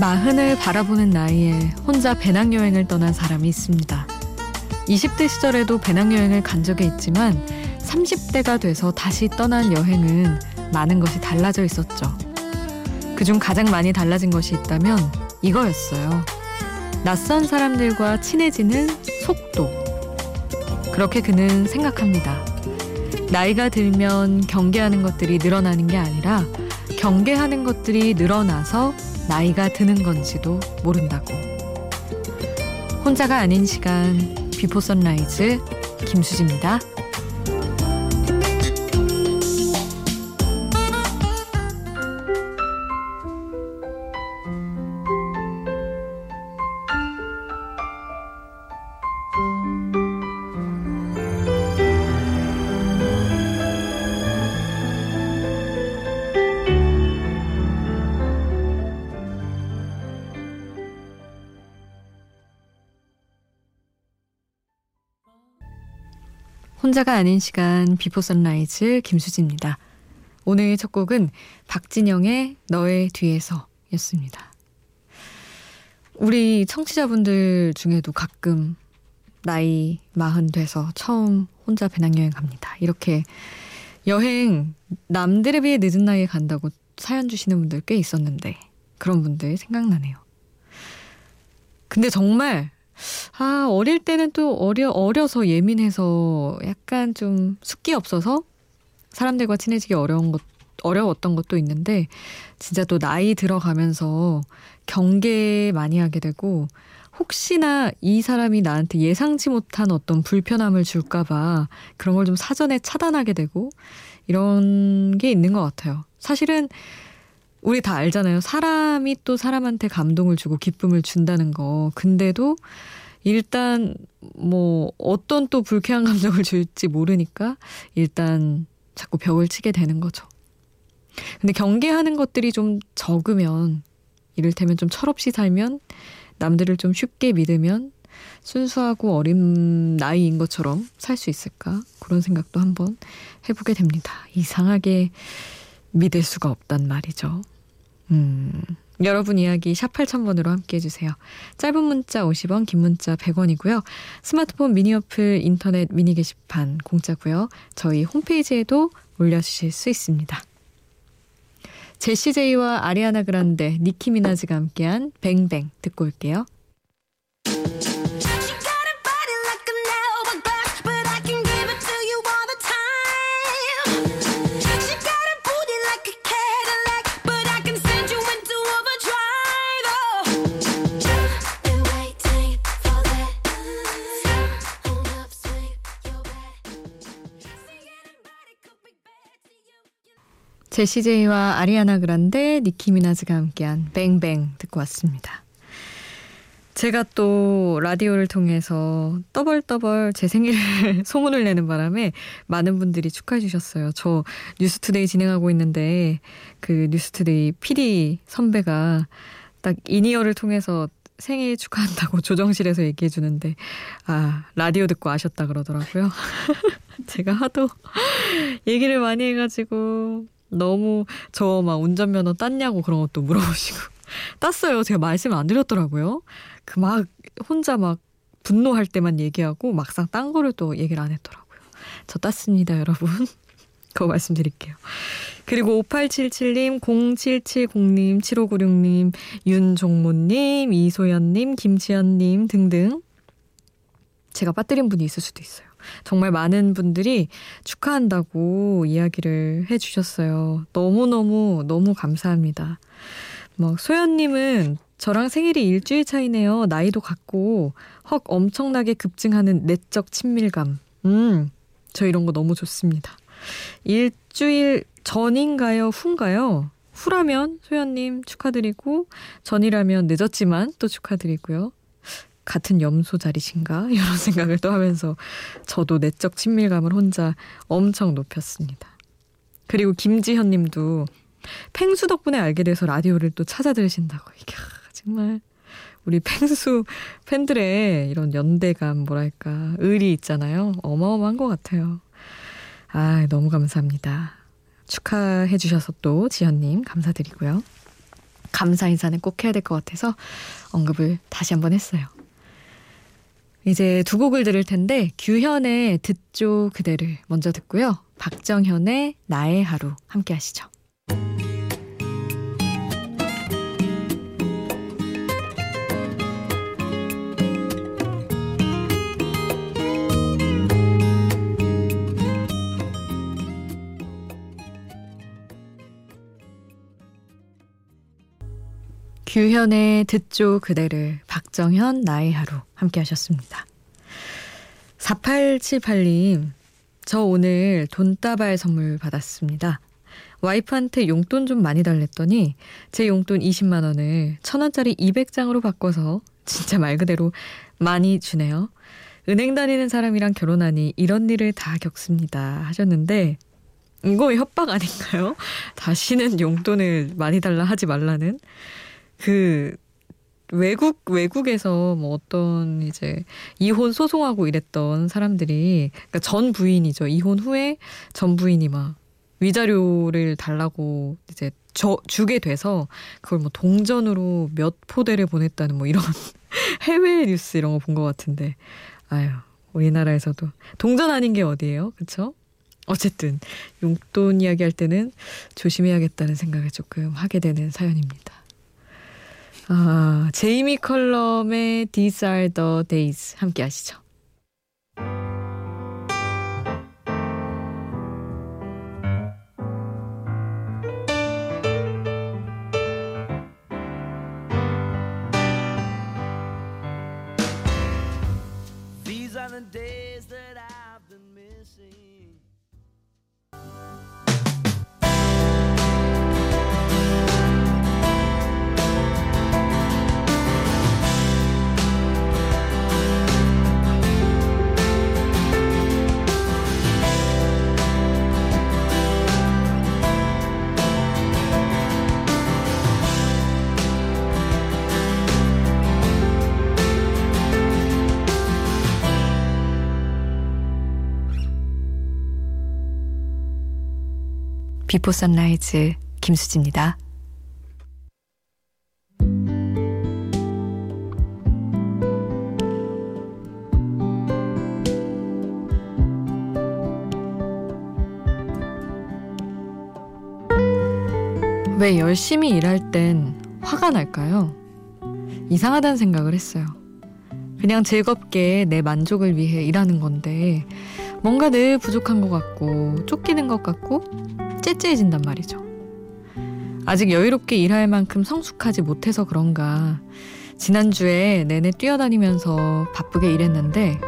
마흔을 바라보는 나이에 혼자 배낭여행을 떠난 사람이 있습니다. 20대 시절에도 배낭여행을 간 적이 있지만 30대가 돼서 다시 떠난 여행은 많은 것이 달라져 있었죠. 그중 가장 많이 달라진 것이 있다면 이거였어요. 낯선 사람들과 친해지는 속도. 그렇게 그는 생각합니다. 나이가 들면 경계하는 것들이 늘어나는 게 아니라 경계하는 것들이 늘어나서 나이가 드는 건지도 모른다고. 혼자가 아닌 시간 비포 선라이즈 김수지입니다. 혼자가 아닌 시간 비포 선라이즈 김수지입니다. 오늘 첫 곡은 박진영의 너의 뒤에서 였습니다. 우리 청취자분들 중에도 가끔 나이 마흔 돼서 처음 혼자 배낭여행 갑니다. 이렇게 여행 남들에 비해 늦은 나이에 간다고 사연 주시는 분들 꽤 있었는데 그런 분들 생각나네요. 근데 정말 아, 어릴 때는 또 어려, 어려서 예민해서 약간 좀 숙기 없어서 사람들과 친해지기 어려운 것, 어려웠던 것도 있는데, 진짜 또 나이 들어가면서 경계 많이 하게 되고, 혹시나 이 사람이 나한테 예상치 못한 어떤 불편함을 줄까봐 그런 걸 좀 사전에 차단하게 되고, 이런 게 있는 것 같아요. 사실은 우리 다 알잖아요. 사람이 또 사람한테 감동을 주고 기쁨을 준다는 거. 근데도 일단 뭐 어떤 또 불쾌한 감정을 줄지 모르니까 일단 자꾸 벽을 치게 되는 거죠. 근데 경계하는 것들이 좀 적으면 이를테면 좀 철없이 살면 남들을 좀 쉽게 믿으면 순수하고 어린 나이인 것처럼 살 수 있을까? 그런 생각도 한번 해보게 됩니다. 이상하게 믿을 수가 없단 말이죠. 음, 여러분 이야기 샵 8000번으로 함께 해주세요. 짧은 문자 50원, 긴 문자 100원이고요. 스마트폰 미니 어플, 인터넷 미니 게시판 공짜고요. 저희 홈페이지에도 올려주실 수 있습니다. 제시 제이와 아리아나 그란데, 니키 미나즈가 함께한 뱅뱅 듣고 올게요. 제시 제이와 아리아나 그란데, 니키 미나즈가 함께한 Bang Bang 듣고 왔습니다. 제가 또 라디오를 통해서 떠벌떠벌 제 생일을 소문을 내는 바람에 많은 분들이 축하해 주셨어요. 저 뉴스투데이 진행하고 있는데 그 뉴스투데이 PD 선배가 딱 in-ear를 통해서 생일 축하한다고 조정실에서 얘기해 주는데 아 라디오 듣고 아셨다 그러더라고요. 제가 하도 얘기를 많이 해가지고 너무 저 막 운전면허 땄냐고 그런 것도 물어보시고 땄어요. 제가 말씀 안 드렸더라고요. 그 막 혼자 막 분노할 때만 얘기하고 막상 딴 거를 또 얘기를 안 했더라고요. 저 땄습니다, 여러분. 그거 말씀드릴게요. 그리고 5877님, 0770님, 7596님, 윤종모님, 이소연님, 김지연님 등등 제가 빠뜨린 분이 있을 수도 있어요. 정말 많은 분들이 축하한다고 이야기를 해주셨어요. 너무너무, 너무 감사합니다. 뭐, 소연님은 저랑 생일이 일주일 차이네요. 나이도 같고, 헉, 엄청나게 급증하는 내적 친밀감. 음, 저 이런 거 너무 좋습니다. 일주일 전인가요? 후인가요? 후라면 소연님 축하드리고, 전이라면 늦었지만 또 축하드리고요. 같은 염소 자리신가? 이런 생각을 또 하면서 저도 내적 친밀감을 혼자 엄청 높였습니다. 그리고 김지현 님도 팽수 덕분에 알게 돼서 라디오를 또 찾아 들으신다고. 이게 정말 우리 팽수 팬들의 이런 연대감, 뭐랄까, 의리 있잖아요. 어마어마한 것 같아요. 아, 너무 감사합니다. 축하해 주셔서 또 지현님 감사드리고요. 감사 인사는 꼭 해야 될 것 같아서 언급을 다시 한번 했어요. 이제 두 곡을 들을 텐데 규현의 듣죠 그대를 먼저 듣고요. 박정현의 나의 하루 함께 하시죠. 규현의 듣죠 그대를 박정현 나의 하루 함께 하셨습니다. 4878님 저 오늘 돈다발 선물 받았습니다. 와이프한테 용돈 좀 많이 달랬더니 제 용돈 20만 원을 천 원짜리 200장으로 바꿔서 진짜 말 그대로 많이 주네요. 은행 다니는 사람이랑 결혼하니 이런 일을 다 겪습니다 하셨는데 이거 협박 아닌가요? 다시는 용돈을 많이 달라 하지 말라는 그 외국 외국에서 뭐 어떤 이제 이혼 소송하고 이랬던 사람들이 그러니까 전 부인이죠. 이혼 후에 전 부인이 막 위자료를 달라고 이제 저 주게 돼서 그걸 뭐 동전으로 몇 포대를 보냈다는 뭐 이런 해외 뉴스 이런 거 본 것 같은데 아유 우리나라에서도 동전 아닌 게 어디예요, 그렇죠? 어쨌든 용돈 이야기할 때는 조심해야겠다는 생각을 조금 하게 되는 사연입니다. 아, 제이미 컬럼의 These Are the Days 함께 하시죠. 비포 선라이즈 김수지입니다. 왜 열심히 일할 땐 화가 날까요? 이상하다는 생각을 했어요. 그냥 즐겁게 내 만족을 위해 일하는 건데 뭔가 늘 부족한 것 같고 쫓기는 것 같고 째째해진단 말이죠. 아직 여유롭게 일할 만큼 성숙하지 못해서 그런가 지난주에 내내 뛰어다니면서 바쁘게 일했는데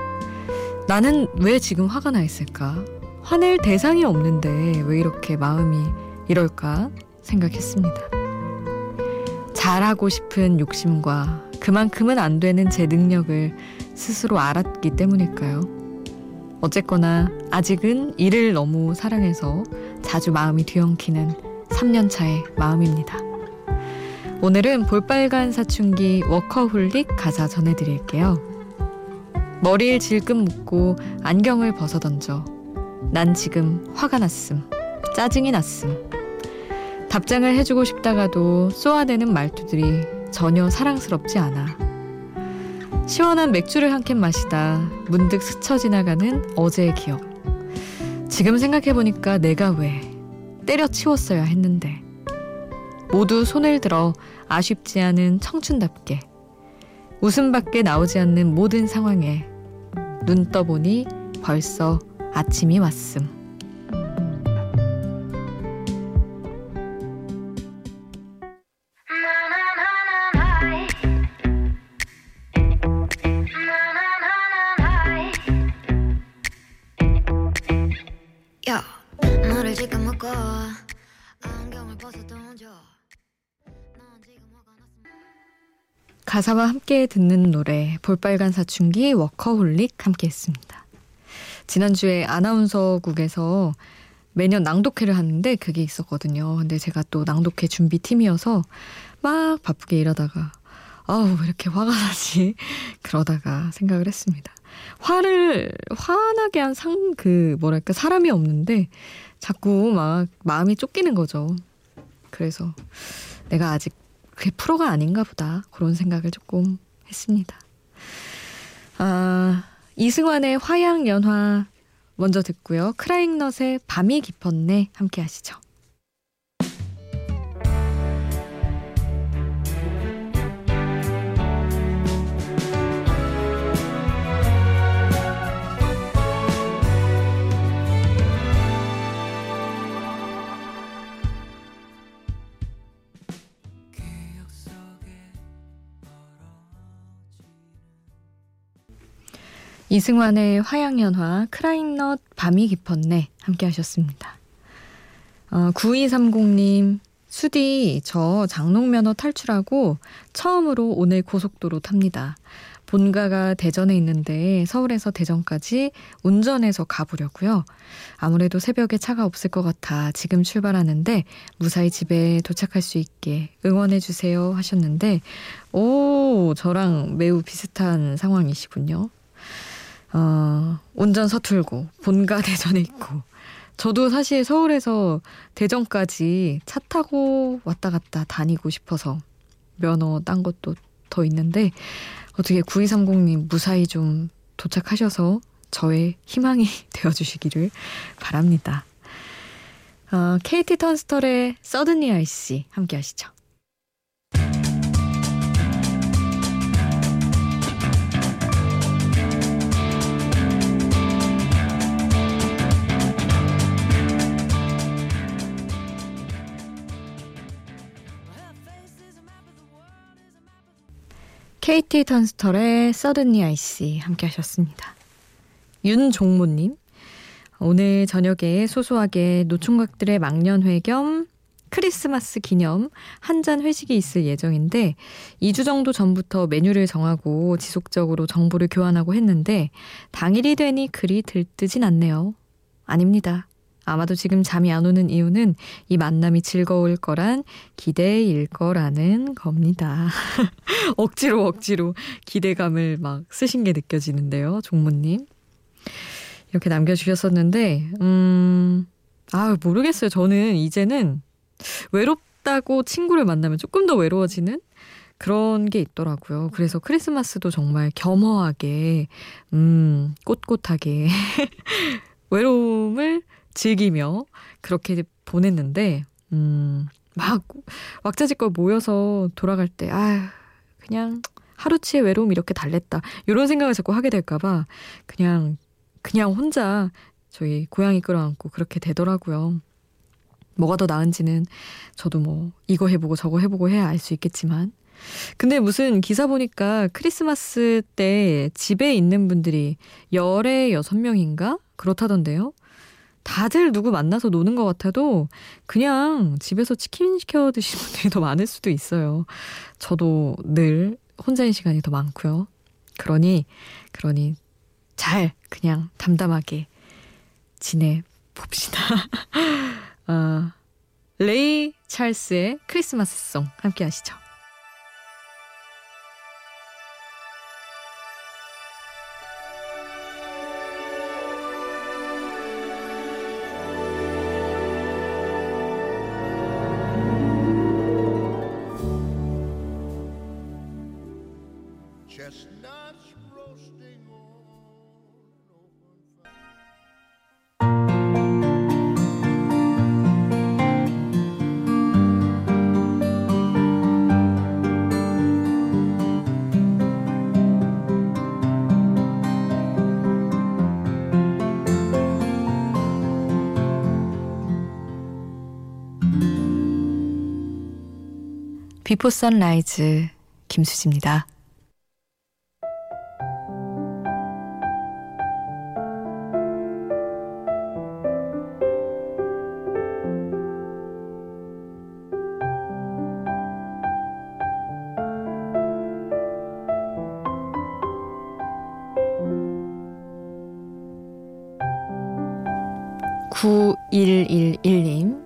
나는 왜 지금 화가 나 있을까? 화낼 대상이 없는데 왜 이렇게 마음이 이럴까 생각했습니다. 잘하고 싶은 욕심과 그만큼은 안 되는 제 능력을 스스로 알았기 때문일까요? 어쨌거나 아직은 일을 너무 사랑해서 자주 마음이 뒤엉키는 3년차의 마음입니다. 오늘은 볼빨간 사춘기 워커홀릭 가사 전해드릴게요. 머리를 질끈 묶고 안경을 벗어던져 난 지금 화가 났음, 짜증이 났음. 답장을 해주고 싶다가도 쏘아대는 말투들이 전혀 사랑스럽지 않아. 시원한 맥주를 한 캔 마시다 문득 스쳐 지나가는 어제의 기억. 지금 생각해보니까 내가 왜 때려치웠어야 했는데. 모두 손을 들어 아쉽지 않은 청춘답게 웃음밖에 나오지 않는 모든 상황에 눈 떠보니 벌써 아침이 왔음. 가사와 함께 듣는 노래 볼빨간 사춘기 워커홀릭 함께 했습니다. 지난주에 아나운서국에서 매년 낭독회를 하는데 그게 있었거든요. 근데 제가 또 낭독회 준비팀이어서 막 바쁘게 일하다가 아우 왜 이렇게 화가 나지 그러다가 생각을 했습니다. 화를 화나게 한 상 그 뭐랄까 사람이 없는데 자꾸 막 마음이 쫓기는 거죠. 그래서 내가 아직 그게 프로가 아닌가 보다. 그런 생각을 조금 했습니다. 아, 이승환의 화양연화 먼저 듣고요. 크라잉넛의 밤이 깊었네 함께 하시죠. 이승환의 화양연화, 크라잉넛, 밤이 깊었네 함께 하셨습니다. 어, 9230님, 수디, 저 장롱면허 탈출하고 처음으로 오늘 고속도로 탑니다. 본가가 대전에 있는데 서울에서 대전까지 운전해서 가보려고요. 아무래도 새벽에 차가 없을 것 같아 지금 출발하는데 무사히 집에 도착할 수 있게 응원해 주세요 하셨는데 오 저랑 매우 비슷한 상황이시군요. 어, 운전 서툴고 본가 대전에 있고 저도 사실 서울에서 대전까지 차 타고 왔다 갔다 다니고 싶어서 면허 딴 것도 더 있는데 어떻게 9230님 무사히 좀 도착하셔서 저의 희망이 되어주시기를 바랍니다. 어, KT 턴스털의 서든리 아이씨 함께 하시죠. KT 턴스털의 서든니 아이씨 함께 하셨습니다. 윤종모님, 오늘 저녁에 소소하게 노총각들의 망년회 겸 크리스마스 기념 한 잔 회식이 있을 예정인데 2주 정도 전부터 메뉴를 정하고 지속적으로 정보를 교환하고 했는데 당일이 되니 그리 들뜨진 않네요. 아닙니다. 아마도 지금 잠이 안 오는 이유는 이 만남이 즐거울 거란 기대일 거라는 겁니다. 억지로 억지로 기대감을 막 쓰신 게 느껴지는데요, 종무님. 이렇게 남겨주셨었는데, 음, 아, 모르겠어요. 저는 이제는 외롭다고 친구를 만나면 조금 더 외로워지는 그런 게 있더라고요. 그래서 크리스마스도 정말 겸허하게, 음, 꼿꼿하게 외로움을 즐기며 그렇게 보냈는데, 음, 막 왁자지껄 모여서 돌아갈 때, 아 그냥 하루치의 외로움 이렇게 달랬다. 이런 생각을 자꾸 하게 될까 봐 그냥, 그냥 혼자 저희 고양이 끌어안고 그렇게 되더라고요. 뭐가 더 나은지는 저도 뭐 이거 해보고 저거 해보고 해야 알 수 있겠지만. 근데 무슨 기사 보니까 크리스마스 때 집에 있는 분들이 열에 여섯 명인가? 그렇다던데요. 다들 누구 만나서 노는 것 같아도 그냥 집에서 치킨 시켜 드시는 분들이 더 많을 수도 있어요. 저도 늘 혼자인 시간이 더 많고요. 그러니, 그러니 잘 그냥 담담하게 지내 봅시다. 어, 레이 찰스의 크리스마스송 함께 하시죠. 비포 선라이즈 김수지입니다. (9111님)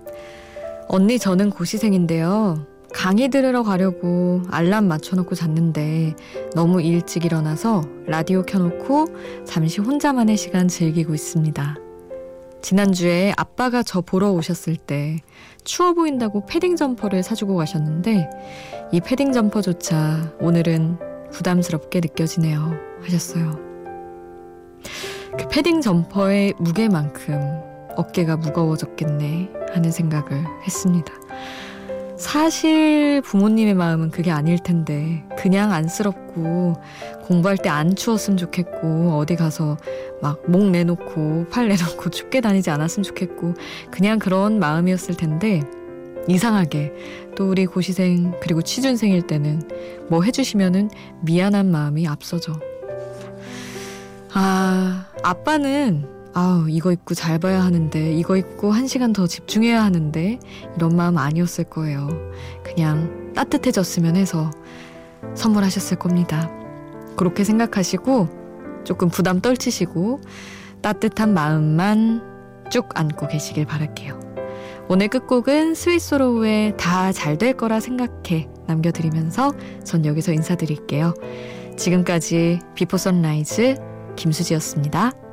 언니 저는 고시생인데요. 강의 들으러 가려고 알람 맞춰놓고 잤는데 너무 일찍 일어나서 라디오 켜놓고 잠시 혼자만의 시간 즐기고 있습니다. 지난주에 아빠가 저 보러 오셨을 때 추워 보인다고 패딩 점퍼를 사주고 가셨는데 이 패딩 점퍼조차 오늘은 부담스럽게 느껴지네요. 하셨어요. 그 패딩 점퍼의 무게만큼 어깨가 무거워졌겠네 하는 생각을 했습니다. 사실 부모님의 마음은 그게 아닐 텐데 그냥 안쓰럽고 공부할 때 안 추웠으면 좋겠고 어디 가서 막 목 내놓고 팔 내놓고 춥게 다니지 않았으면 좋겠고 그냥 그런 마음이었을 텐데 이상하게 또 우리 고시생 그리고 취준생일 때는 뭐 해주시면은 미안한 마음이 앞서죠. 아 아빠는 아우, 이거 입고 잘 봐야 하는데, 이거 입고 한 시간 더 집중해야 하는데, 이런 마음 아니었을 거예요. 그냥 따뜻해졌으면 해서 선물하셨을 겁니다. 그렇게 생각하시고, 조금 부담 떨치시고, 따뜻한 마음만 쭉 안고 계시길 바랄게요. 오늘 끝곡은 스위스로우의 다 잘 될 거라 생각해 남겨드리면서 전 여기서 인사드릴게요. 지금까지 비포 선라이즈 김수지였습니다.